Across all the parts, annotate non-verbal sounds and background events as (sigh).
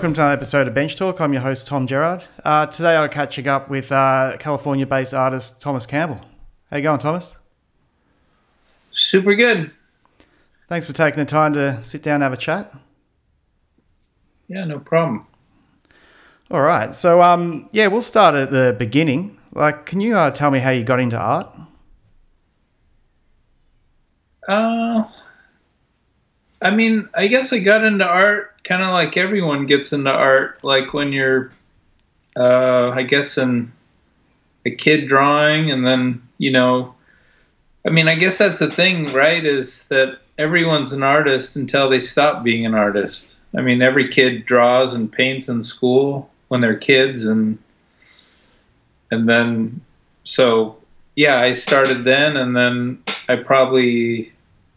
Welcome to another episode of Bench Talk. I'm your host, Tom Gerard. Uh, today I'm catching up with uh, California based artist Thomas Campbell. How you going, Thomas? Super good. Thanks for taking the time to sit down and have a chat. Yeah, no problem. All right. So, um, yeah, we'll start at the beginning. Like, can you uh, tell me how you got into art? Uh, I mean, I guess I got into art kind of like everyone gets into art. Like when you're, uh, I guess, in a kid drawing, and then you know, I mean, I guess that's the thing, right? Is that everyone's an artist until they stop being an artist. I mean, every kid draws and paints in school when they're kids, and and then so yeah, I started then, and then I probably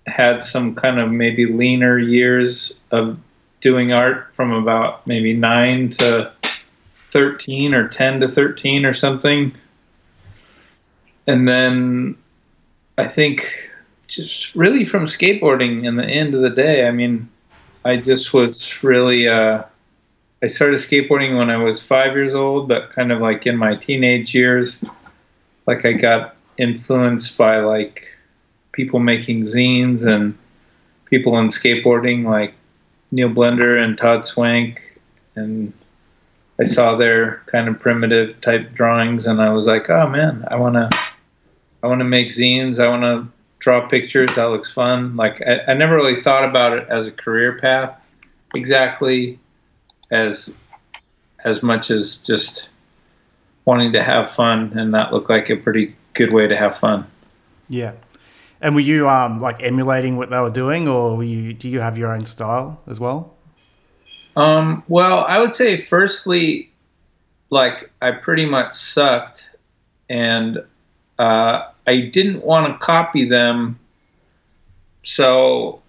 had some kind of maybe leaner years of doing art from about maybe nine to 13 or 10 to 13 or something. And then I think just really from skateboarding in the end of the day, I mean, I just was really, uh, I started skateboarding when I was five years old, but kind of like in my teenage years, like I got influenced by like people making zines and people in skateboarding like Neil Blender and Todd Swank and I saw their kind of primitive type drawings and I was like, oh man, I wanna I wanna make zines, I wanna draw pictures, that looks fun. Like I, I never really thought about it as a career path exactly as as much as just wanting to have fun and that looked like a pretty good way to have fun. Yeah. And were you um, like emulating what they were doing, or were you do you have your own style as well? Um, well, I would say firstly, like I pretty much sucked, and uh, I didn't want to copy them. So,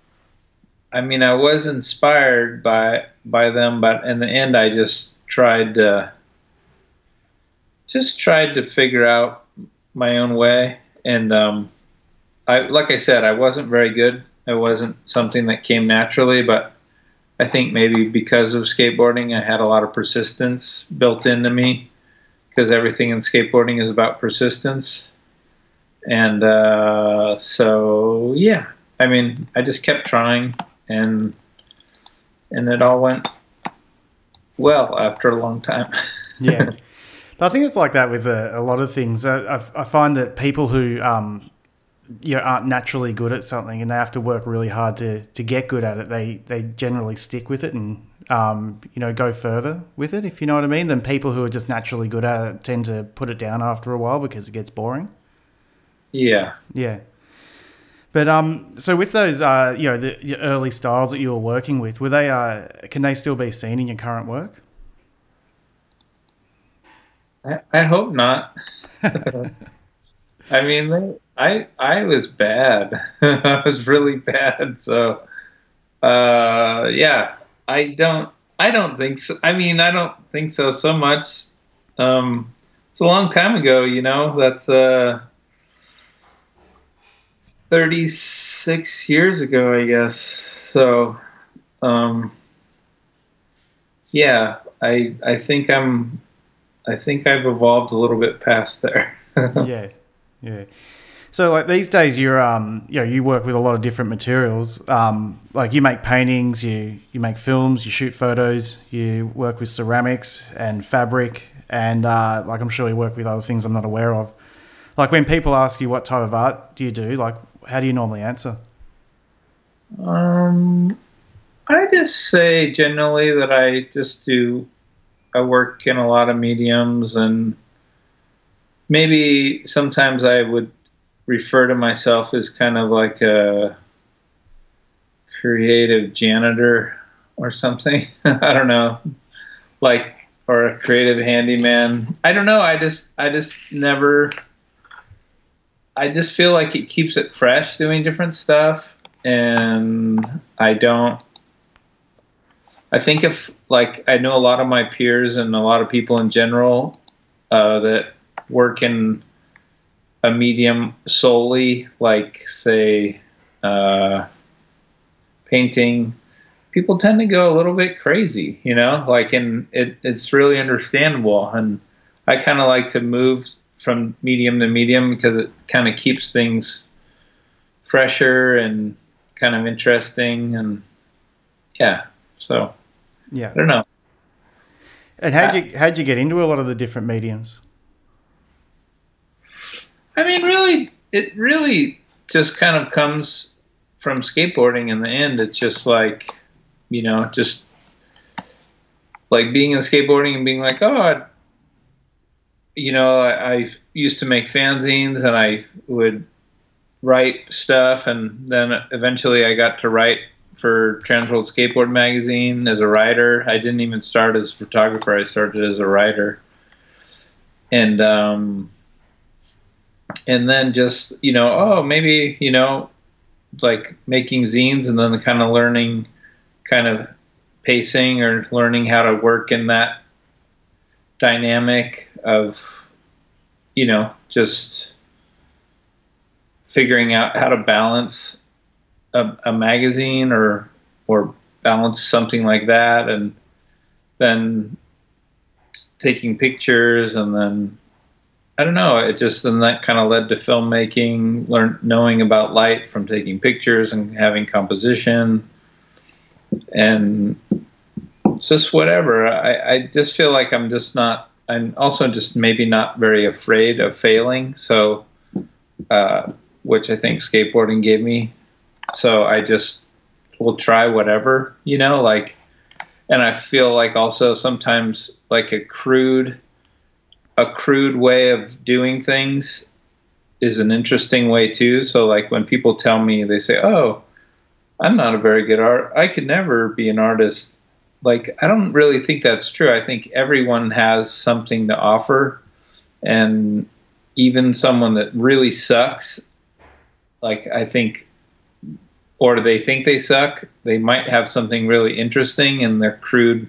I mean, I was inspired by by them, but in the end, I just tried to just tried to figure out my own way, and um, I like I said, I wasn't very good. It wasn't something that came naturally, but I think maybe because of skateboarding, I had a lot of persistence built into me because everything in skateboarding is about persistence. And uh, so, yeah, I mean, I just kept trying, and and it all went well after a long time. (laughs) yeah, but I think it's like that with a, a lot of things. I, I, find that people who um, you know, aren't naturally good at something and they have to work really hard to, to get good at it, they they generally stick with it and um, you know go further with it. If you know what I mean, than people who are just naturally good at it tend to put it down after a while because it gets boring. Yeah. Yeah. But um, so with those uh, you know, the early styles that you were working with, were they uh, can they still be seen in your current work? I, I hope not. (laughs) (laughs) I mean, I I was bad. (laughs) I was really bad. So, uh, yeah, I don't I don't think so. I mean, I don't think so so much. Um, it's a long time ago, you know. That's uh, 36 years ago, I guess. So, um, yeah, I I think I'm I think I've evolved a little bit past there. (laughs) yeah. Yeah. So like these days, you're um, you know, you work with a lot of different materials. Um, like you make paintings, you you make films, you shoot photos, you work with ceramics and fabric, and uh, like I'm sure you work with other things I'm not aware of. Like when people ask you what type of art do you do, like how do you normally answer? Um, I just say generally that I just do. I work in a lot of mediums, and maybe sometimes I would refer to myself as kind of like a creative janitor or something. (laughs) I don't know, like or a creative handyman. I don't know. I just I just never. I just feel like it keeps it fresh doing different stuff, and I don't. I think if like I know a lot of my peers and a lot of people in general uh, that work in a medium solely, like say uh, painting, people tend to go a little bit crazy, you know, like, and it, it's really understandable. And I kind of like to move from medium to medium because it kind of keeps things fresher and kind of interesting. And yeah, so Yeah. I don't know. And how'd you how'd you get into a lot of the different mediums? I mean, really, it really just kind of comes from skateboarding in the end. It's just like, you know, just like being in skateboarding and being like, oh, I, you know, I, I used to make fanzines and I would write stuff, and then eventually I got to write for Transworld Skateboard Magazine as a writer. I didn't even start as a photographer; I started as a writer, and um, and then just you know, oh, maybe you know, like making zines, and then kind of learning, kind of pacing or learning how to work in that dynamic of, you know, just figuring out how to balance a, a magazine or or balance something like that, and then taking pictures, and then I don't know. It just then that kind of led to filmmaking, learn knowing about light from taking pictures and having composition, and just whatever. I, I just feel like I'm just not. I'm also just maybe not very afraid of failing. So, uh, which I think skateboarding gave me. So I just will try whatever, you know, like, and I feel like also sometimes like a crude, a crude way of doing things is an interesting way too. So like when people tell me, they say, "Oh, I'm not a very good art. I could never be an artist." Like I don't really think that's true. I think everyone has something to offer, and even someone that really sucks like I think, or they think they suck. They might have something really interesting in their crude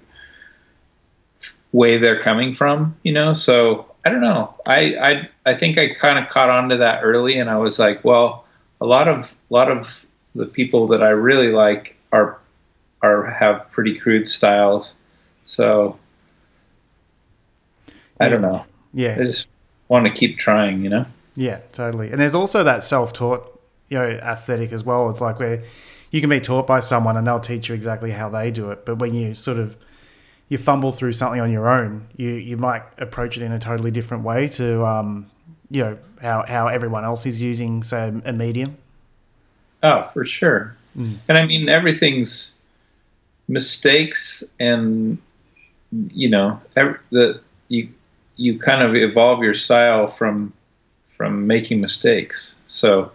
way they're coming from, you know. So I don't know. I I I think I kind of caught on to that early, and I was like, well, a lot of a lot of the people that I really like are are have pretty crude styles. So I don't know. Yeah. I just want to keep trying, you know. Yeah, totally. And there's also that self-taught, you know, aesthetic as well. It's like where you can be taught by someone and they'll teach you exactly how they do it. But when you sort of you fumble through something on your own, you you might approach it in a totally different way to um, you know, how how everyone else is using say a medium. Oh, for sure. And I mean everything's mistakes and you know, ev the you you kind of evolve your style from from making mistakes. So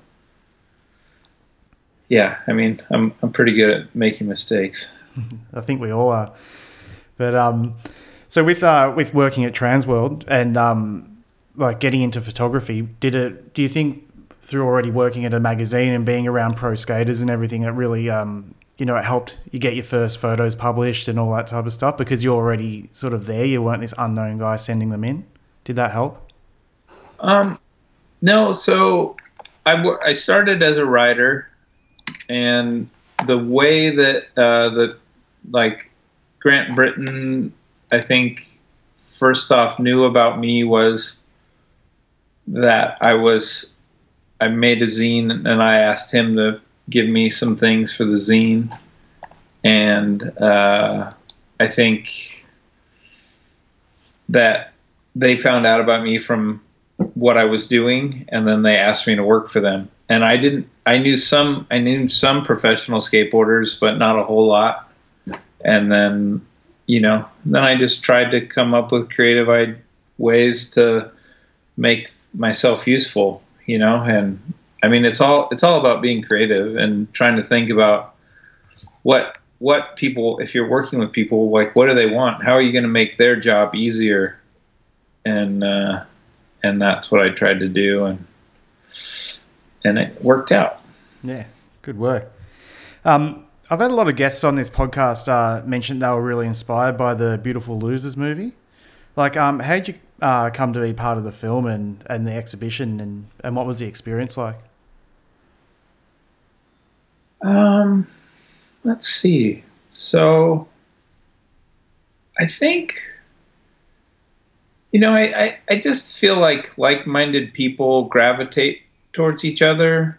yeah, I mean, I'm I'm pretty good at making mistakes. (laughs) I think we all are. But um, so with uh, with working at Transworld and um, like getting into photography, did it? Do you think through already working at a magazine and being around pro skaters and everything, it really um, you know, it helped you get your first photos published and all that type of stuff because you're already sort of there. You weren't this unknown guy sending them in. Did that help? Um, no, so I, w- I started as a writer, and the way that uh, the like Grant Brittain, I think, first off knew about me was that I was I made a zine and I asked him to give me some things for the zine, and uh, I think that they found out about me from what I was doing, and then they asked me to work for them. And I didn't. I knew some. I knew some professional skateboarders, but not a whole lot. And then, you know, then I just tried to come up with creative ways to make myself useful. You know, and I mean, it's all it's all about being creative and trying to think about what what people. If you're working with people, like what do they want? How are you going to make their job easier? And uh, and that's what I tried to do, and and it worked out. Yeah, good work. Um, I've had a lot of guests on this podcast uh, mention they were really inspired by the Beautiful Losers movie. Like, um, how did you uh, come to be part of the film and, and the exhibition, and, and what was the experience like? Um, let's see. so I think you know, I, I, I just feel like like minded people gravitate towards each other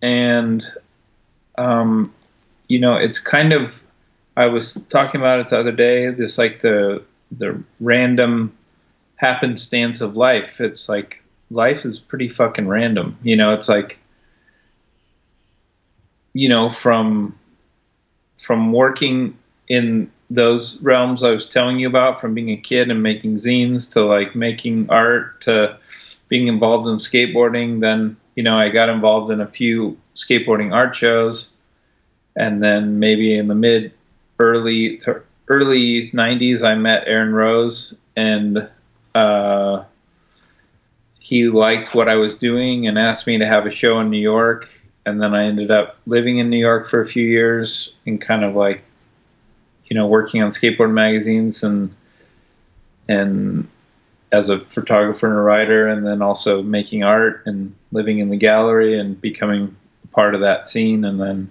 and um, you know, it's kind of I was talking about it the other day, Just like the the random happenstance of life. It's like life is pretty fucking random. You know, it's like you know, from from working in those realms I was telling you about, from being a kid and making zines to like making art to being involved in skateboarding. Then, you know, I got involved in a few skateboarding art shows. And then maybe in the mid early to early 90s, I met Aaron Rose and uh, he liked what I was doing and asked me to have a show in New York. And then I ended up living in New York for a few years and kind of like you know, working on skateboard magazines and and as a photographer and a writer, and then also making art and living in the gallery and becoming part of that scene. And then,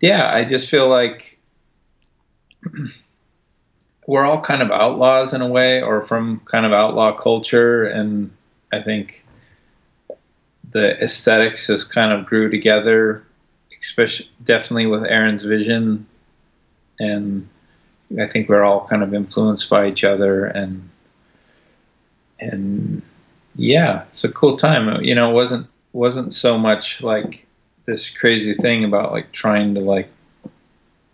yeah, I just feel like (clears throat) we're all kind of outlaws in a way, or from kind of outlaw culture. And I think the aesthetics just kind of grew together, especially definitely with Aaron's vision and I think we're all kind of influenced by each other and and yeah, it's a cool time. You know, it wasn't wasn't so much like this crazy thing about like trying to like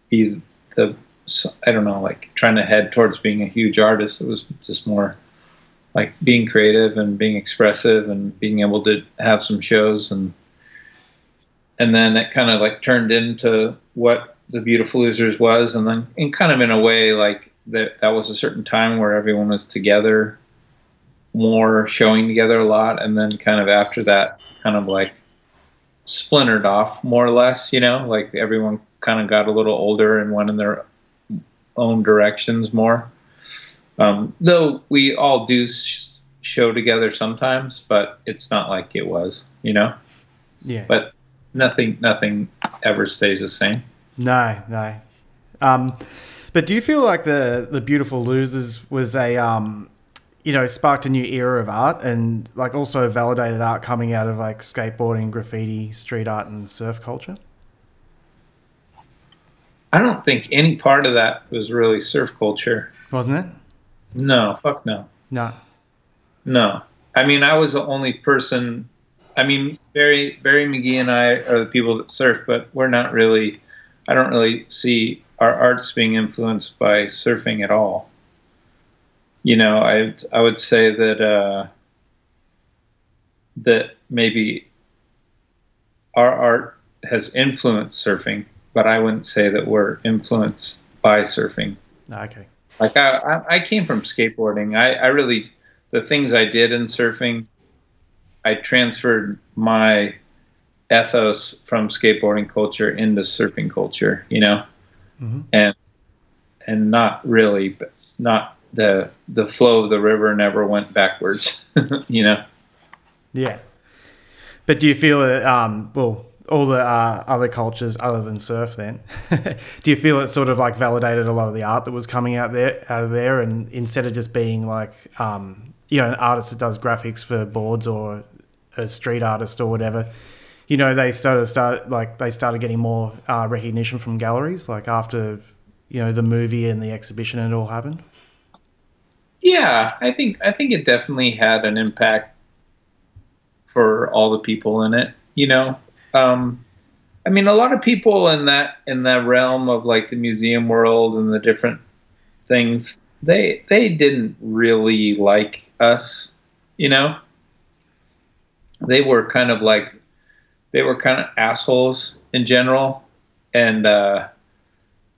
be the I don't know, like trying to head towards being a huge artist. It was just more like being creative and being expressive and being able to have some shows. And and then it kind of like turned into what the Beautiful Losers was, and then in kind of in a way like that that was a certain time where everyone was together, more showing together a lot, and then kind of after that, kind of like splintered off more or less. You know, like everyone kind of got a little older and went in their own directions more. Um, though we all do sh- show together sometimes, but it's not like it was, you know. Yeah. But nothing, nothing ever stays the same. No, no. Um, but do you feel like the the Beautiful Losers was a um, you know sparked a new era of art and like also validated art coming out of like skateboarding, graffiti, street art, and surf culture? I don't think any part of that was really surf culture. Wasn't it? No, fuck no. No. No. I mean, I was the only person. I mean, Barry Barry McGee and I are the people that surf, but we're not really I don't really see our arts being influenced by surfing at all. You know, I I would say that uh, that maybe our art has influenced surfing, but I wouldn't say that we're influenced by surfing. Okay. Like I, I came from skateboarding. I, I really the things I did in surfing, I transferred my ethos from skateboarding culture into surfing culture, you know, mm-hmm. and and not really, but not the the flow of the river never went backwards, (laughs) you know. Yeah, but do you feel that um, well, all the uh, other cultures other than surf, then, (laughs) do you feel it sort of like validated a lot of the art that was coming out there out of there, and instead of just being like um, you know an artist that does graphics for boards or a street artist or whatever you know they started start like they started getting more uh, recognition from galleries like after you know the movie and the exhibition and it all happened yeah i think i think it definitely had an impact for all the people in it you know? Um, i mean a lot of people in that in that realm of like the museum world and the different things they they didn't really like us you know? They were kind of like they were kind of assholes in general, and uh,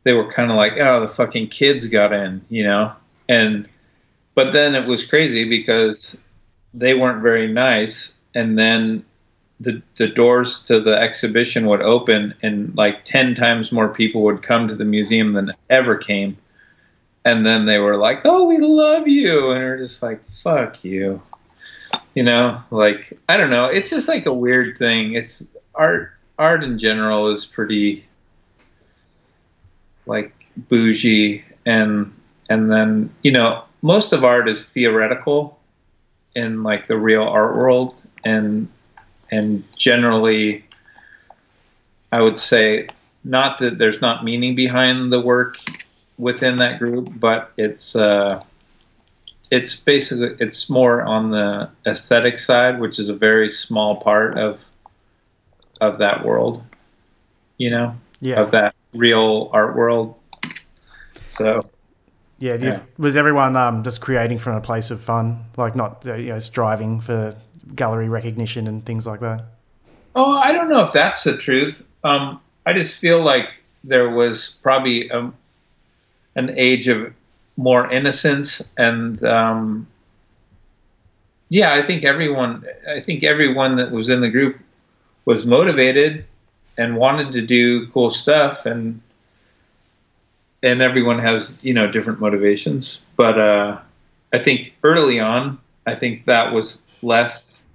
they were kind of like, oh, the fucking kids got in, you know, and but then it was crazy because they weren't very nice, and then the the doors to the exhibition would open, and like ten times more people would come to the museum than ever came. And then they were like, "Oh, we love you," and we're just like, "Fuck you." you know like i don't know. It's just like a weird thing. It's art art in general is pretty like bougie. And and then you know most of art is theoretical in like the real art world and and generally i would say not that there's not meaning behind the work within that group but it's uh it's basically it's more on the aesthetic side which is a very small part of of that world you know Yeah. of that real art world so Yeah, you, Yeah. was everyone um, just creating from a place of fun, like not uh, you know striving for gallery recognition and things like that? Oh, I don't know if that's the truth. Um, I just feel like there was probably a, an age of more innocence, and um, yeah, I think everyone, I think everyone that was in the group was motivated and wanted to do cool stuff, and and everyone has you know different motivations. But uh, I think early on, I think that was less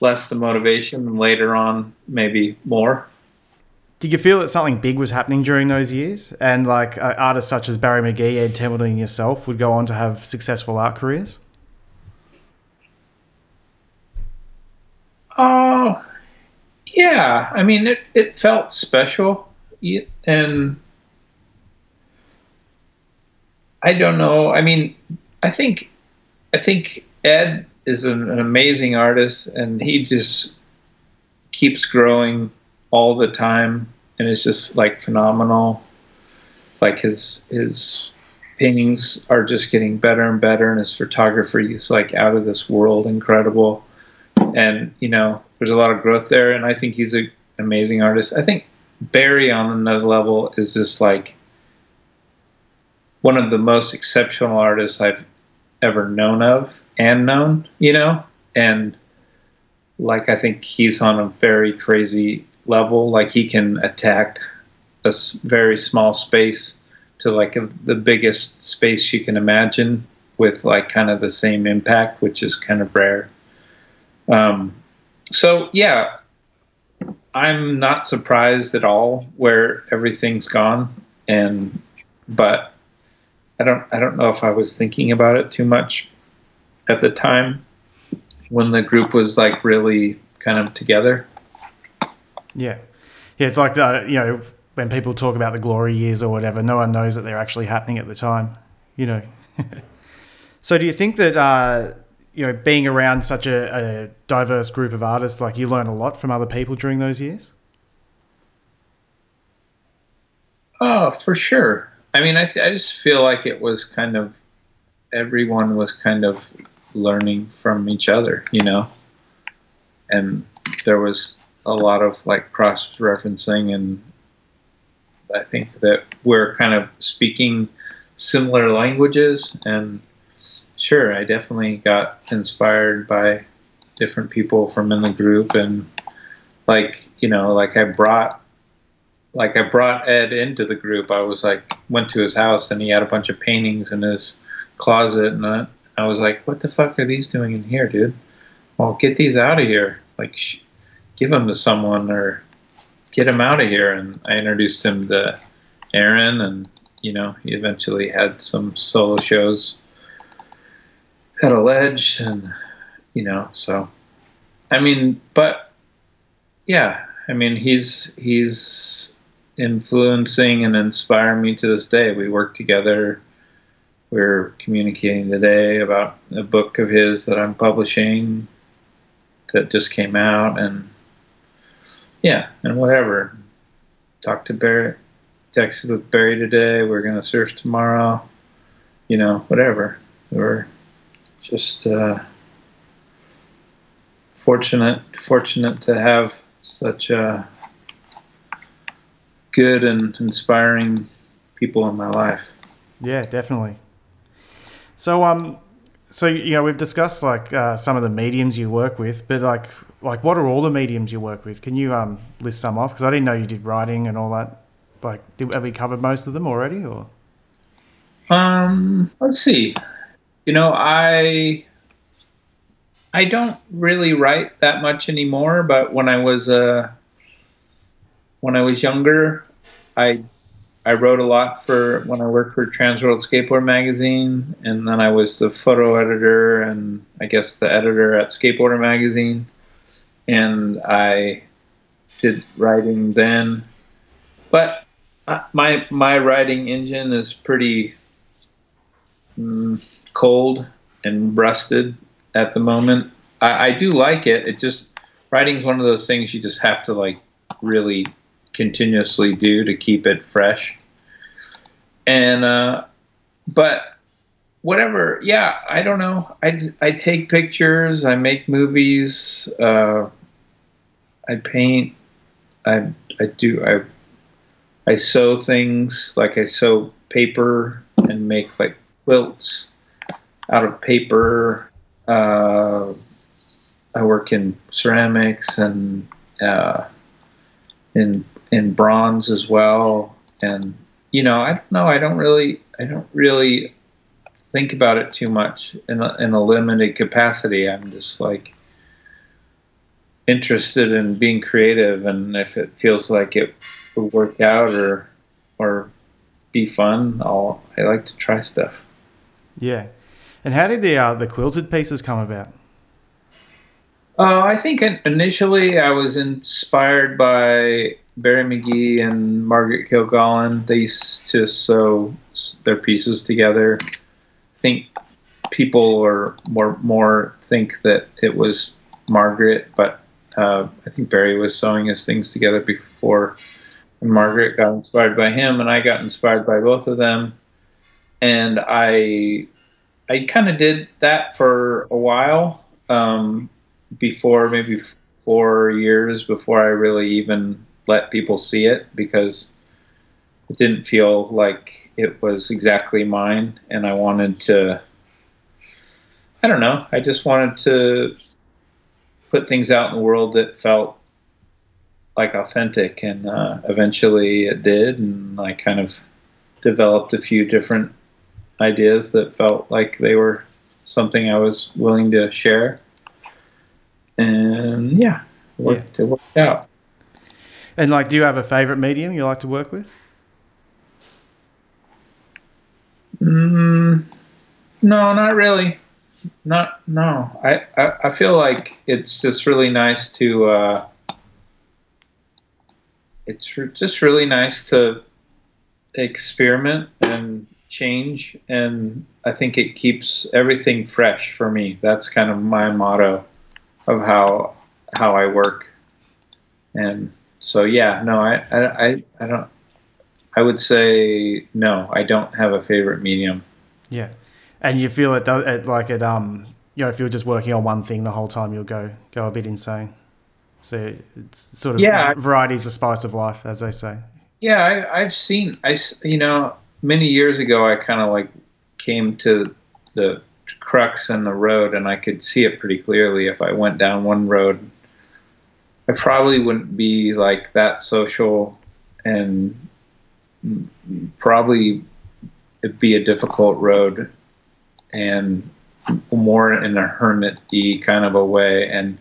less the motivation and later on maybe more Did you feel that something big was happening during those years, and like uh, artists such as Barry McGee, Ed Templeton, and yourself would go on to have successful art careers? oh yeah i mean it, it felt special and i don't know. I mean i think i think ed is an, an amazing artist and he just keeps growing all the time and it's just like phenomenal. Like his his paintings are just getting better and better and his photography is like out of this world incredible. And you know there's a lot of growth there and i think he's an amazing artist. I think barry on another level is just like one of the most exceptional artists i've ever known of and known you know? And like i think he's on a very crazy level. Like he can attack a very small space to like a, the biggest space you can imagine with like kind of the same impact which is kind of rare. Um, so yeah, I'm not surprised at all where everything's gone, and but I don't I don't know if I was thinking about it too much at the time when the group was like really kind of together. Yeah, yeah. It's like the, you know when people talk about the glory years or whatever, no one knows that they're actually happening at the time. You know. (laughs) so, do you think that uh, you know being around such a, a diverse group of artists, like you learn a lot from other people during those years? Oh, for sure. I mean, I, th- I just feel like it was kind of everyone was kind of learning from each other, you know, and there was a lot of like cross referencing, and I think that we're kind of speaking similar languages. And sure, I definitely got inspired by different people from in the group, and like you know, like I brought like I brought Ed into the group. I was like, went to his house and he had a bunch of paintings in his closet, and I, I was like, what the fuck are these doing in here, dude? Well, get these out of here. Like, sh- give them to someone or get them out of here. And I introduced him to Aaron, and you know, he eventually had some solo shows at Alleged, and you know, so I mean, but yeah, I mean, he's he's influencing and inspiring me to this day. We work together. We're communicating today about a book of his that I'm publishing that just came out, and yeah, and whatever. Talked to Barry, texted with Barry today. We're gonna surf tomorrow. You know, whatever. We're just uh, fortunate, fortunate to have such a good and inspiring people in my life. Yeah, definitely. So, um, so you know, we've discussed like uh, some of the mediums you work with, but like, like, what are all the mediums you work with? Can you um list some off? Because I didn't know you did writing and all that. Like, did, have we covered most of them already, or? Um, let's see. You know, I I don't really write that much anymore, but when I was uh when I was younger, I I wrote a lot for when I worked for Transworld Skateboard Magazine, and then I was the photo editor and I guess the editor at Skateboarder Magazine, and I did writing then. But my my writing engine is pretty mm, cold and rusted at the moment. I, I do like it. It just writing is one of those things you just have to like really continuously do to keep it fresh. And uh, but whatever, yeah, I don't know. I I take pictures, I make movies, uh, I paint, I I do I I sew things like I sew paper and make like quilts out of paper. Uh, I work in ceramics and uh, in in bronze as well. And you know, I don't know. I don't really, I don't really think about it too much in a, in a limited capacity. I'm just like interested in being creative, and if it feels like it would work out or or be fun, I'll I like to try stuff. Yeah. And how did the uh, the quilted pieces come about? Uh, I think initially I was inspired by Barry McGee and Margaret Kilgallen. They used to sew their pieces together. I think people are more more think that it was Margaret, but uh, I think Barry was sewing his things together before. And Margaret got inspired by him, and I got inspired by both of them. And I I kind of did that for a while um, before, maybe four years before I really even let people see it because it didn't feel like it was exactly mine, and I wanted to. I don't know. I just wanted to put things out in the world that felt like authentic, and uh, eventually it did, and I kind of developed a few different ideas that felt like they were something I was willing to share. And yeah, it worked, yeah. It worked out. And like, do you have a favorite medium you like to work with? Mm, no, not really. Not no. I, I, I feel like it's just really nice to. Uh, it's re- just really nice to experiment and change, and I think it keeps everything fresh for me. That's kind of my motto of how how I work, and so yeah, no, I, I, I don't. I would say no. I don't have a favorite medium. Yeah, and you feel it does it like it um you know if you're just working on one thing the whole time you'll go go a bit insane. So it's sort of yeah variety is the spice of life, as they say. Yeah, I, I've seen I you know many years ago I kind of like came to the crux in the road and I could see it pretty clearly if I went down one road I probably wouldn't be like that social and probably it'd be a difficult road and more in a hermit y kind of a way and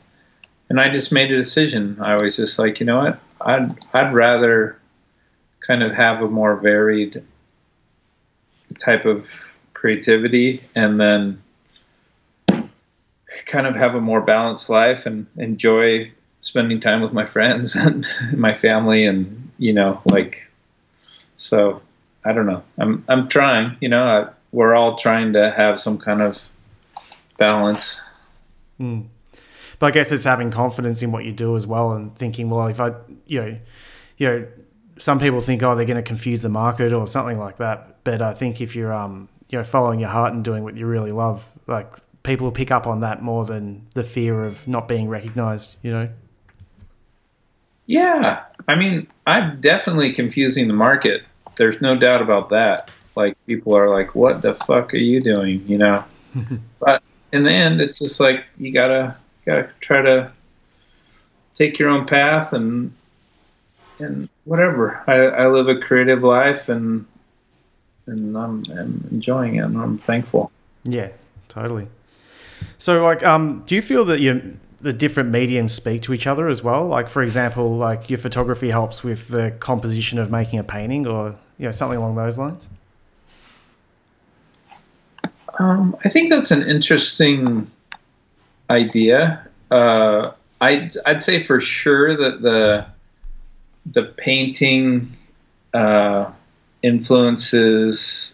and I just made a decision. I was just like, you know what? I'd I'd rather kind of have a more varied type of creativity and then kind of have a more balanced life and enjoy spending time with my friends (laughs) and my family and you know like so i don't know. I'm i'm trying you know I, we're all trying to have some kind of balance. Mm. but i guess it's having confidence in what you do as well and thinking well if i you know you know some people think oh they're going to confuse the market or something like that. But i think if you're um you know following your heart and doing what you really love like people pick up on that more than the fear of not being recognized you know yeah, I mean, I'm definitely confusing the market. There's no doubt about that. Like people are like, "What the fuck are you doing?" You know. (laughs) but in the end, it's just like you gotta you gotta try to take your own path and and whatever. I, I live a creative life and and I'm, I'm enjoying it and I'm thankful. Yeah, totally. So, like, um, do you feel that you the different mediums speak to each other as well. Like for example, like your photography helps with the composition of making a painting, or You know, something along those lines. Um, I think that's an interesting idea. Uh, I'd I'd say for sure that the the painting uh, influences.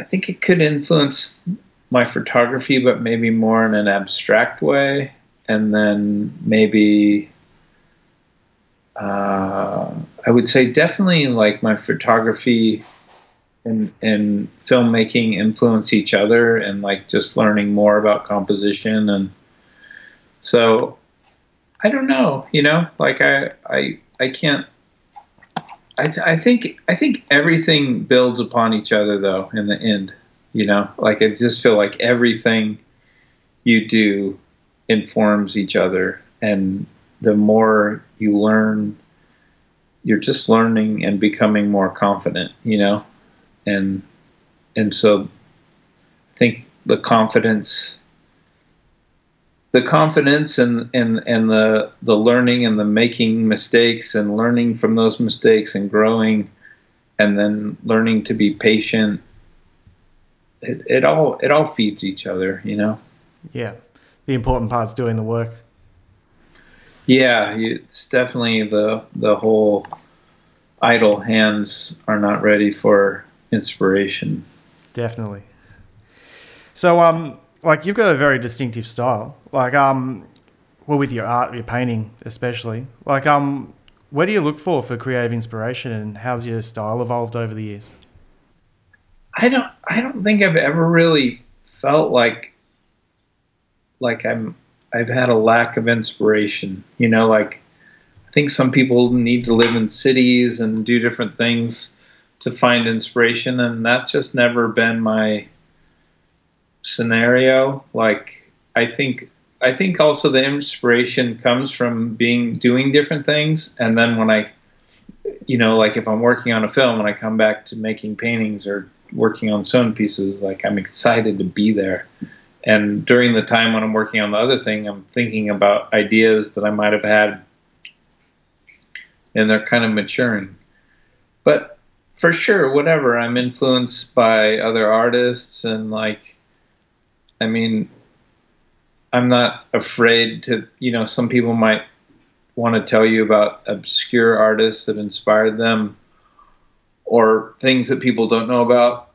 I think it could influence my photography, but maybe more in an abstract way, and then maybe uh, I would say definitely like my photography and and filmmaking influence each other, and like just learning more about composition, and so I don't know, you know, like I I I can't. I, th- I think I think everything builds upon each other though in the end you know? Like i just feel like everything you do informs each other and the more you learn you're just learning and becoming more confident you know? And and so i think the confidence the confidence and and and the the learning and the making mistakes and learning from those mistakes and growing and then learning to be patient it, it all it all feeds each other, you know. Yeah, the important part's doing the work. Yeah, it's definitely the the whole idle hands are not ready for inspiration. Definitely. So, um, like you've got a very distinctive style. Like, um, well, with your art, your painting, especially. Like, um, where do you look for for creative inspiration, and how's your style evolved over the years? I don't I don't think I've ever really felt like like I'm I've had a lack of inspiration. You know, like I think some people need to live in cities and do different things to find inspiration and that's just never been my scenario. Like I think I think also the inspiration comes from being doing different things and then when I you know, like if I'm working on a film and I come back to making paintings or working on sewn pieces, like I'm excited to be there. And during the time when I'm working on the other thing, I'm thinking about ideas that I might have had, and they're kind of maturing. But for sure, whatever, I'm influenced by other artists, and like, I mean, I'm not afraid to, you know, some people might want to tell you about obscure artists that inspired them or things that people don't know about.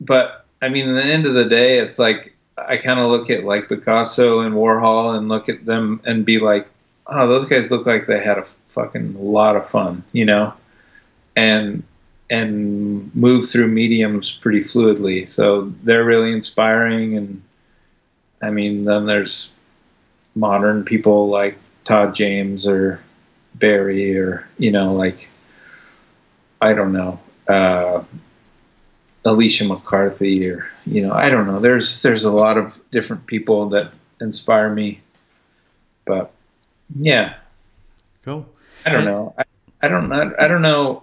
But I mean, at the end of the day, it's like I kind of look at like Picasso and Warhol and look at them and be like, oh, those guys look like they had a fucking lot of fun, you know, and and move through mediums pretty fluidly. So they're really inspiring. And I mean, then there's modern people like Todd James or Barry or you know like I don't know, uh, Alicia McCarthy or you know, I don't know. There's there's a lot of different people that inspire me, but yeah, cool. I don't know. I, I don't know. I don't know.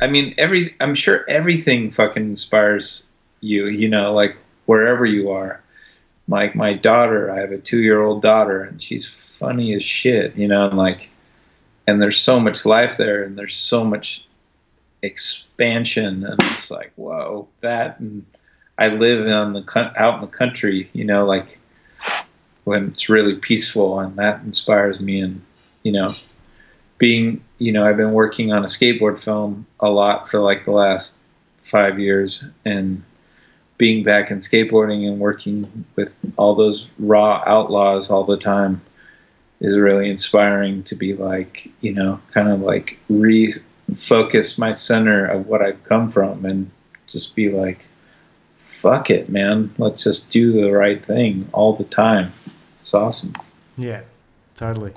I mean, every I'm sure everything fucking inspires you. You know, like wherever you are. Like my daughter, I have a two year old daughter, and she's funny as shit. You know, and like, and there's so much life there, and there's so much expansion. And it's like whoa that and i live on the out in the country you know like when it's really peaceful and that inspires me. And you know being you know i've been working on a skateboard film a lot for like the last five years and being back in skateboarding and working with all those raw outlaws all the time is really inspiring to be like you know kind of like re focus my center of what I've come from and just be like, fuck it, man. Let's just do the right thing all the time. It's awesome. Yeah, totally.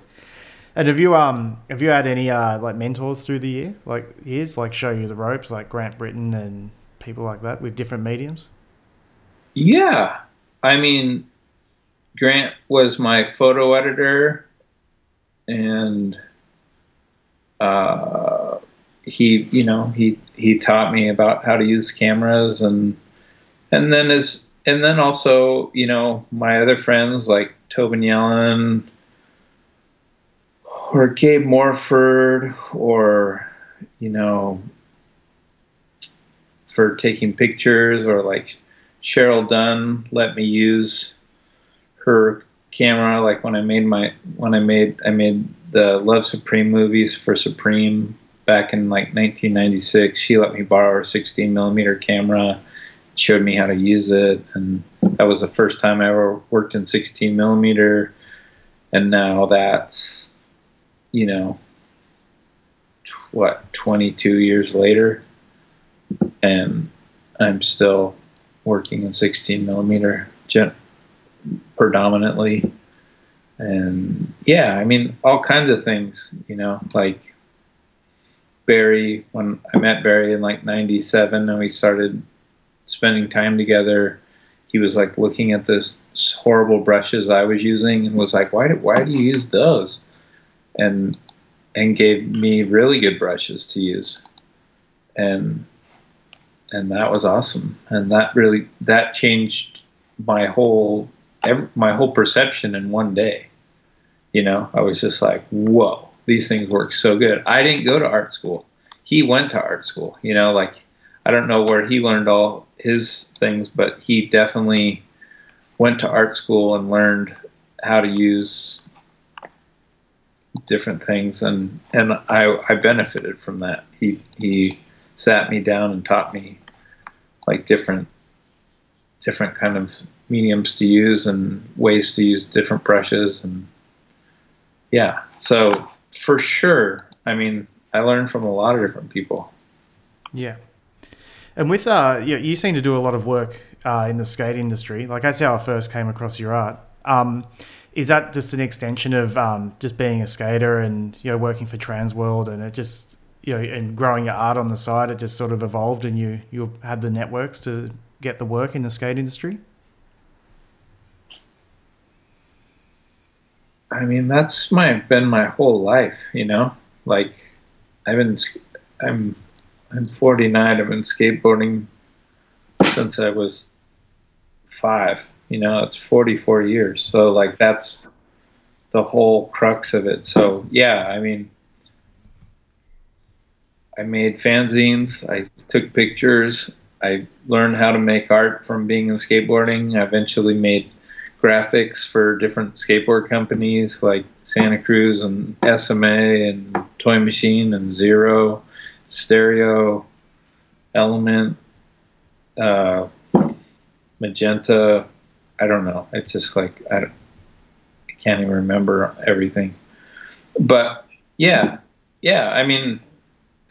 And have you um have you had any uh like mentors through the year like years like show you the ropes like Grant Brittain and people like that with different mediums? Yeah, I mean, Grant was my photo editor, and uh, he you know he he taught me about how to use cameras and and then as and then also you know my other friends like Tobin Yelland or Gabe Morford or you know, for taking pictures or like Cheryl Dunn let me use her camera like when I made my when I made I made the Love Supreme movies for Supreme back in like 1996 she let me borrow her 16 millimeter camera showed me how to use it and that was the first time I ever worked in 16 millimeter and now that's you know what 22 years later and I'm still working in 16 millimeter predominantly and yeah i mean all kinds of things you know like barry when i met barry in like 97 and we started spending time together he was like looking at this horrible brushes i was using and was like why do, why do you use those? And and gave me really good brushes to use. And and that was awesome. And that really that changed my whole every, my whole perception in one day. You know i was just like whoa these things work so good. I didn't go to art school. He went to art school you know like i don't know where he learned all his things but he definitely went to art school and learned how to use different things and and I, I benefited from that. He he sat me down and taught me like different different kind of mediums to use and ways to use different brushes and yeah so for sure. I mean i learned from a lot of different people. Yeah. And with uh you, you seem to do a lot of work uh, in the skate industry. Like that's how i first came across your art. Um, is that just an extension of um, just being a skater and you know working for transworld and it just you know, and growing your art on the side, it just sort of evolved, and you you had the networks to get the work in the skate industry. I mean, that's my been my whole life, you know. Like, I've been, I'm, I'm 49. I've been skateboarding since I was five. You know, it's 44 years. So like, that's the whole crux of it. So yeah, I mean, I made fanzines. I took pictures. I learned how to make art from being in skateboarding. I eventually made graphics for different skateboard companies like Santa Cruz and SMA and Toy Machine and Zero, Stereo, Element, uh, Magenta. I don't know. It's just like I, I can't even remember everything. But yeah, yeah. I mean,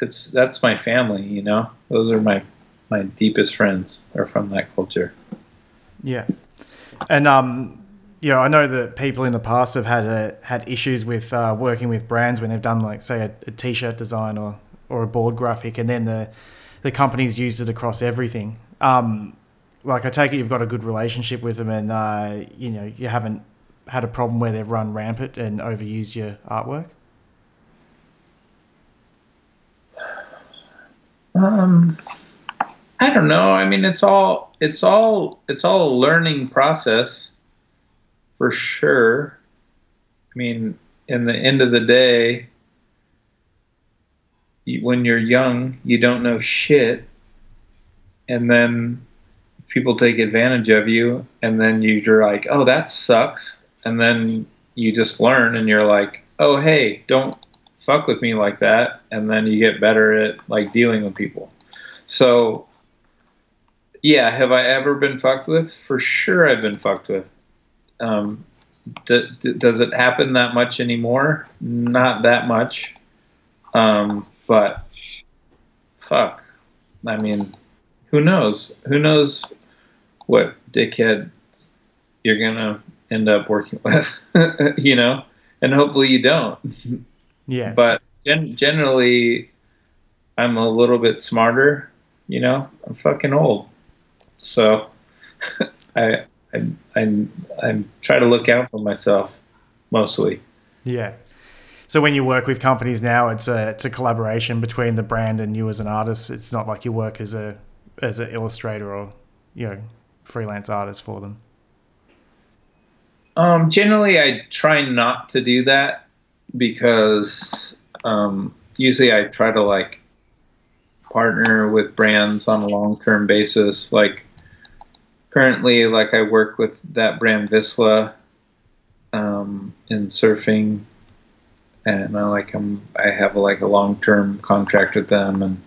it's that's my family. You know, those are my my deepest friends are from that culture. Yeah, and um, you know, I know that people in the past have had a, had issues with uh, working with brands when they've done like say a a t-shirt design or or a board graphic, and then the the companies used it across everything. Um, like I take it you've got a good relationship with them, and uh, you know you haven't had a problem where they've run rampant and overused your artwork. Um, I don't know. I mean, it's all it's all it's all a learning process for sure. I mean, in the end of the day, you, when you're young, you don't know shit, and then people take advantage of you, and then you're like, "Oh, that sucks," and then you just learn, and you're like, "Oh, hey, don't fuck with me like that and then you get better at like dealing with people so yeah have i ever been fucked with? For sure i've been fucked with. Um, d- d- does it happen that much anymore? Not that much. Um, but fuck. I mean who knows? Who knows what dickhead you're gonna end up working (laughs) with you know? And hopefully you don't. (laughs) Yeah. But gen- generally, I'm a little bit smarter. You know, I'm fucking old, so (laughs) I I I I try to look out for myself mostly. Yeah. So when you work with companies now, it's a it's a collaboration between the brand and you as an artist. It's not like you work as a as an illustrator or you know freelance artist for them. Um, generally, I try not to do that because um, usually I try to like partner with brands on a long term basis. Like currently, like I work with that brand Vissla um, in surfing, and I like I'm I have like a long term contract with them, and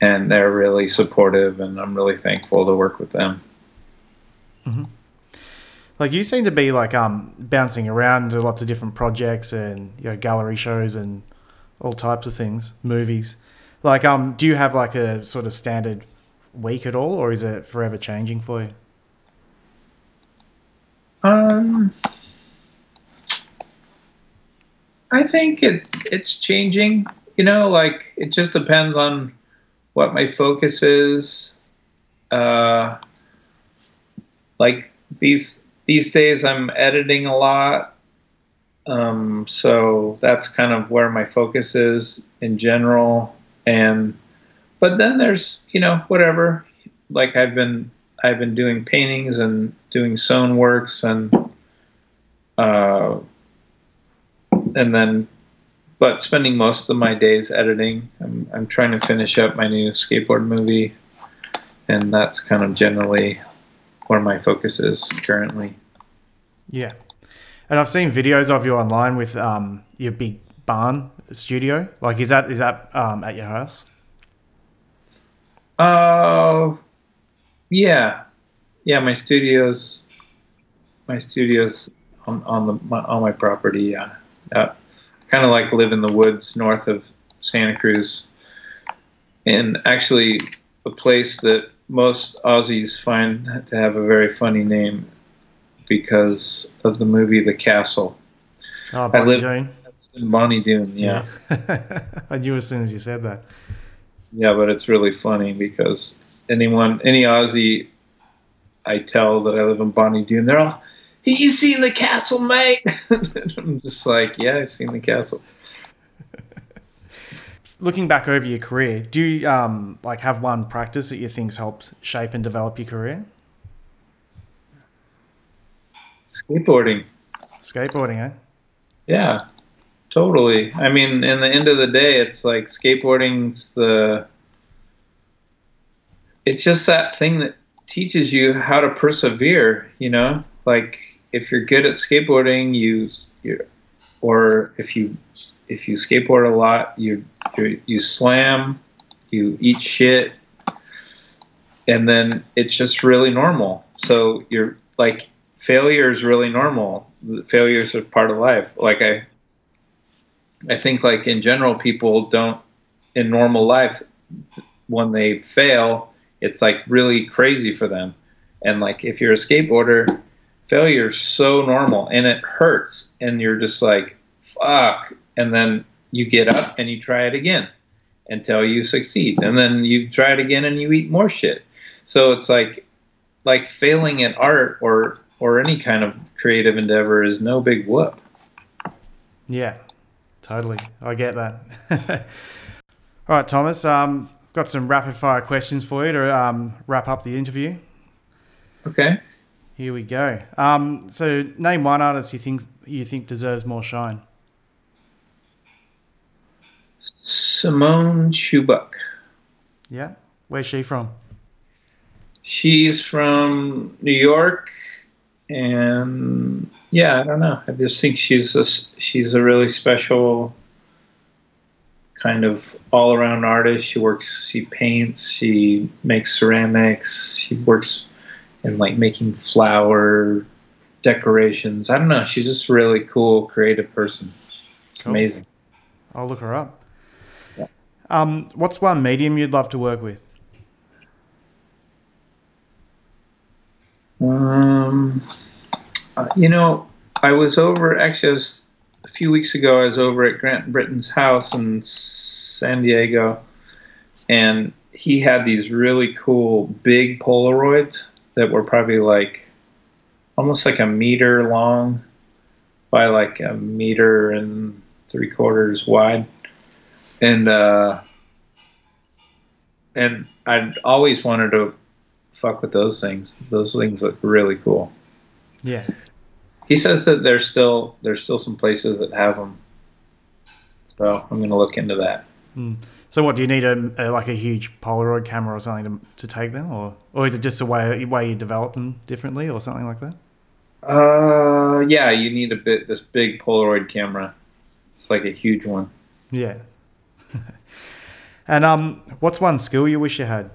and they're really supportive, and I'm really thankful to work with them. Mm-hmm. Like you seem to be like um bouncing around to lots of different projects and you know gallery shows and all types of things, movies. Like um, do you have like a sort of standard week at all, or is it forever changing for you? Um, I think it it's changing. You know, like it just depends on what my focus is. Uh, like these these days, I'm editing a lot, um, so that's kind of where my focus is in general. And but then there's you know whatever. Like I've been I've been doing paintings and doing sewn works and uh, and then but spending most of my days editing. I'm I'm trying to finish up my new skateboard movie, and that's kind of generally where my focus is currently. Yeah, and I've seen videos of you online with um, your big barn studio. Like, is that is that um, at your house? Uh, yeah, yeah. My studio's my studio's on, on the my, on my property. Yeah, uh, kind of like live in the woods north of Santa Cruz, and actually a place that most Aussies find to have a very funny name because of the movie The Castle. Oh, Bonnie I live Doon. in Bonnie Doon. Yeah. Yeah. (laughs) I knew as soon as you said that. Yeah, but it's really funny because anyone, any Aussie, I tell that I live in Bonnie Doon, they're all, "Have you seen the castle, mate?" (laughs) I'm just like, "Yeah, I've seen the castle." (laughs) Looking back over your career, do you um, like have one practice that you think's helped shape and develop your career? Skateboarding, Skateboarding, eh? yeah, totally. I mean, in the end of the day, it's like skateboarding's the. It's just that thing that teaches you how to persevere. You know, like if you're good at skateboarding, you, you or if you if you skateboard a lot, you you, you slam, you eat shit, and then it's just really normal. So you're like failure is really normal. Failures are part of life. Like I, I think like in general, people don't in normal life when they fail, it's like really crazy for them. And like if you're a skateboarder, failure is so normal and it hurts, and you're just like, fuck. And then you get up and you try it again until you succeed, and then you try it again and you eat more shit. So it's like, like failing at art or or any kind of creative endeavor is no big whoop. Yeah, totally. I get that. (laughs) All right, Thomas. Um, got some rapid fire questions for you to um, wrap up the interview. Okay. Here we go. Um, so, name one artist you think you think deserves more shine. Simone Shubuck. Yeah, where's she from? She's from New York, and yeah, I don't know. I just think she's a she's a really special kind of all around artist. She works, she paints, she makes ceramics, she works in like making flower decorations. I don't know. She's just a really cool, creative person. Cool. amazing. I'll look her up. Yeah. Um, what's one medium you'd love to work with? Um, uh, you know, I was over actually was, a few weeks ago. I was over at Grant Brittain's house in San Diego, and he had these really cool big Polaroids that were probably like almost like a meter long by like a meter and three quarters wide, and uh, and I'd always wanted to fuck with those things. Those things look really cool. Yeah. He says that there's still there's still some places that have them. So I'm gonna look into that. So what do you need a, a like a huge Polaroid camera or something to, to take them, or or is it just a way way you develop them differently or something like that? Uh, yeah, you need a bit this big Polaroid camera. It's like a huge one. Yeah. (laughs) and um, what's one skill you wish you had?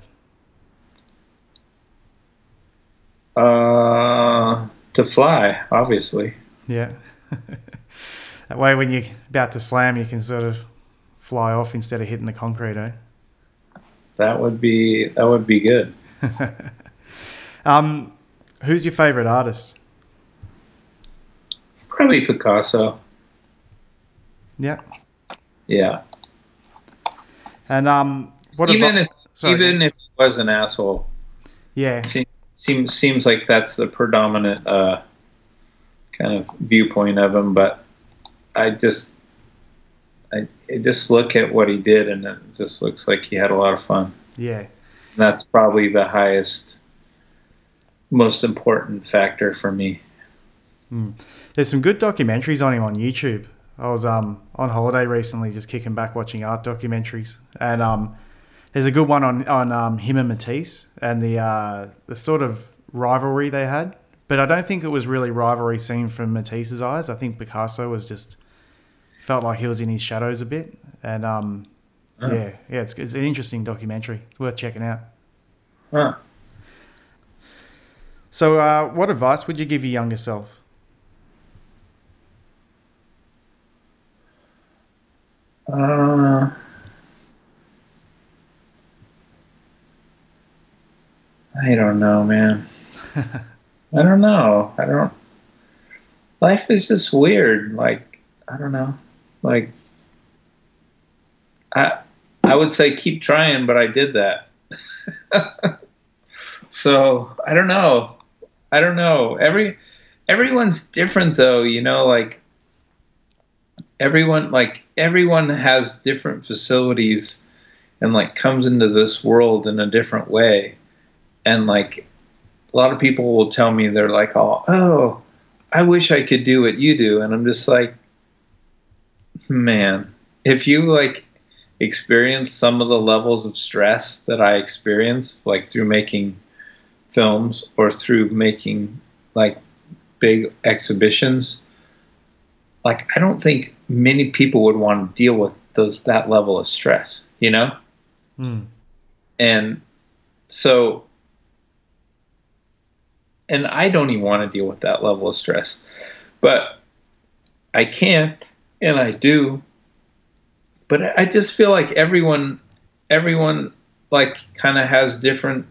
Uh, to fly, obviously. Yeah. (laughs) that way, when you're about to slam, you can sort of fly off instead of hitting the concrete, eh? That would be that would be good. (laughs) um, who's your favorite artist? Probably Picasso. Yeah. Yeah. And um, what even about, if sorry, even if he was an asshole, yeah, seems seems seems like that's the predominant uh, kind of viewpoint of him. But I just I, I just look at what he did, and it just looks like he had a lot of fun. yeah, And that's probably the highest, most important factor for me. there's some good documentaries on him on YouTube. I was um on holiday recently, just kicking back watching art documentaries, and um, there's a good one on on um, him and Matisse and the uh, the sort of rivalry they had. But I don't think it was really rivalry seen from Matisse's eyes. I think Picasso was just felt like he was in his shadows a bit, and um, Oh. yeah, yeah, it's it's an interesting documentary. It's worth checking out. Huh. So, uh, what advice would you give your younger self? Uh, I don't know, man. I don't know. I don't. Life is just weird. Like I don't know. Like I I would say keep trying, but I did that. (laughs) so I don't know. I don't know. Every everyone's different though. You know, like everyone like everyone has different facilities and like comes into this world in a different way and like a lot of people will tell me they're like oh oh i wish i could do what you do and i'm just like man if you like experience some of the levels of stress that i experience like through making films or through making like big exhibitions like I don't think many people would want to deal with those that level of stress, you know? Hmm. And so and I don't even want to deal with that level of stress. But I can't and I do. But I just feel like everyone everyone like kind of has different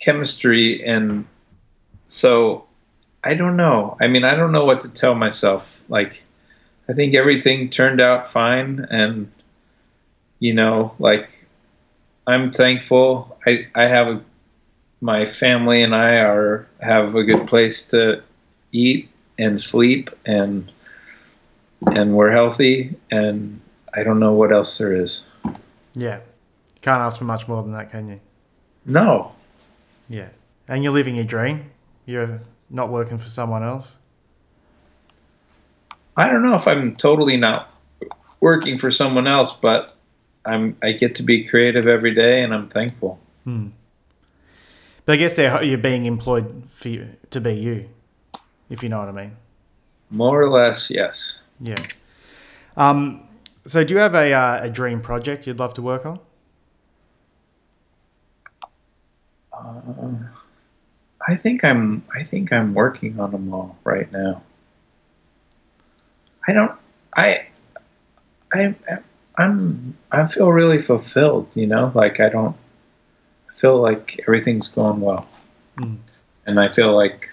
chemistry and so I don't know. I mean, I don't know what to tell myself. Like, I think everything turned out fine, and you know, like, I'm thankful. I I have a, my family and I are have a good place to eat and sleep, and and we're healthy, and I don't know what else there is. Yeah, can't ask for much more than that, can you? No, Yeah, and you're living your dream. You're not working for someone else. I don't know if I'm totally not working for someone else, but I'm I get to be creative every day, and I'm thankful. Hmm. But I guess they're, you're being employed for you to be you, if you know what I mean. More or less, yes. Yeah. Um. So, do you have a uh, a dream project you'd love to work on? Uh, I think I'm I think I'm working on them all right now. I don't I I I'm I feel really fulfilled, you know, like I don't feel like everything's going well. Mm. And I feel like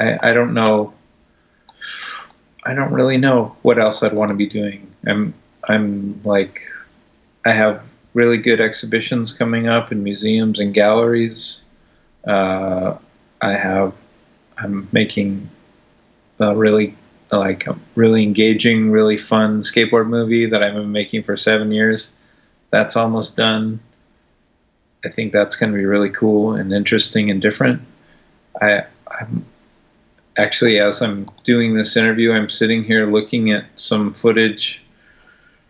I I don't know I don't really know what else I'd want to be doing. I'm I'm like I have really good exhibitions coming up in museums and galleries. Uh, I have I'm making a really like a really engaging, really fun skateboard movie that I've been making for seven years. That's almost done. I think that's going to be really cool and interesting and different. I I'm actually as I'm doing this interview, I'm sitting here looking at some footage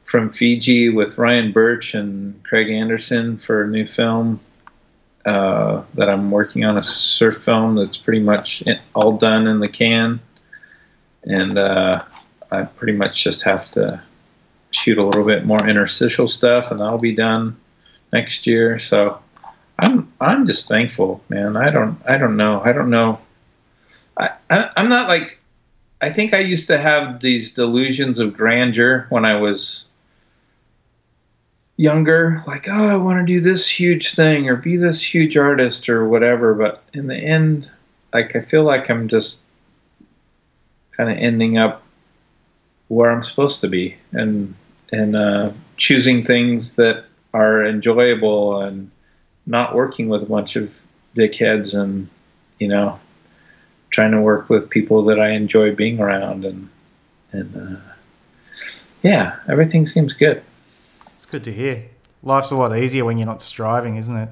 from Fiji with Ryan Burch and Craig Anderson for a new film uh, that I'm working on a surf film that's pretty much all done in the can, and uh, I pretty much just have to shoot a little bit more interstitial stuff, and that'll be done next year. So I'm I'm just thankful, man. I don't I don't know I don't know. I, I I'm not like I think I used to have these delusions of grandeur when I was younger, like, oh, I want to do this huge thing or be this huge artist or whatever. But in the end, like, I feel like I'm just kind of ending up where I'm supposed to be and and uh, choosing things that are enjoyable and not working with a bunch of dickheads and you know trying to work with people that I enjoy being around and and uh, yeah, everything seems good. It's good to hear. Life's a lot easier when you're not striving, isn't it?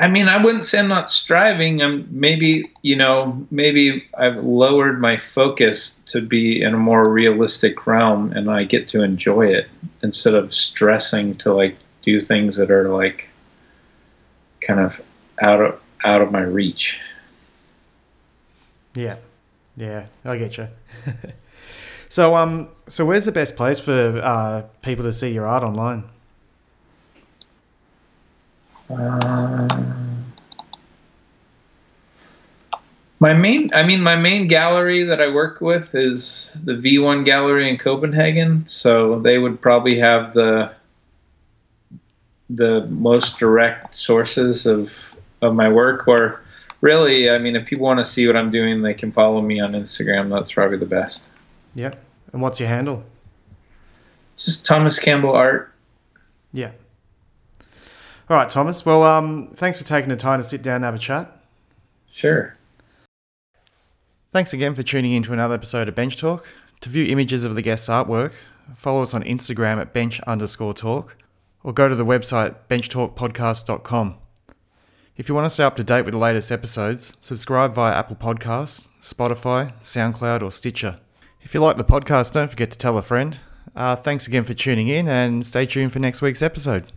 I mean, I wouldn't say I'm not striving. I'm maybe, you know, maybe I've lowered my focus to be in a more realistic realm and I get to enjoy it instead of stressing to like do things that are like kind of out of out of my reach. Yeah. Yeah, I get you. (laughs) so um so where's the best place for uh, people to see your art online? Um, my main, I mean, my main gallery that I work with is the V1 Gallery in Copenhagen. So they would probably have the the most direct sources of of my work. Or really, I mean, if people want to see what I'm doing, they can follow me on Instagram. That's probably the best. Yeah. And what's your handle? Just Thomas Campbell Art. Yeah. All right, Thomas. Well, um, thanks for taking the time to sit down and have a chat. Sure. Thanks again for tuning in to another episode of Bench Talk. To view images of the guest's artwork, follow us on Instagram at bench underscore talk or go to the website benchtalkpodcast.com. If you want to stay up to date with the latest episodes, subscribe via Apple Podcasts, Spotify, SoundCloud, or Stitcher. If you like the podcast, don't forget to tell a friend. Uh, thanks again for tuning in and stay tuned for next week's episode.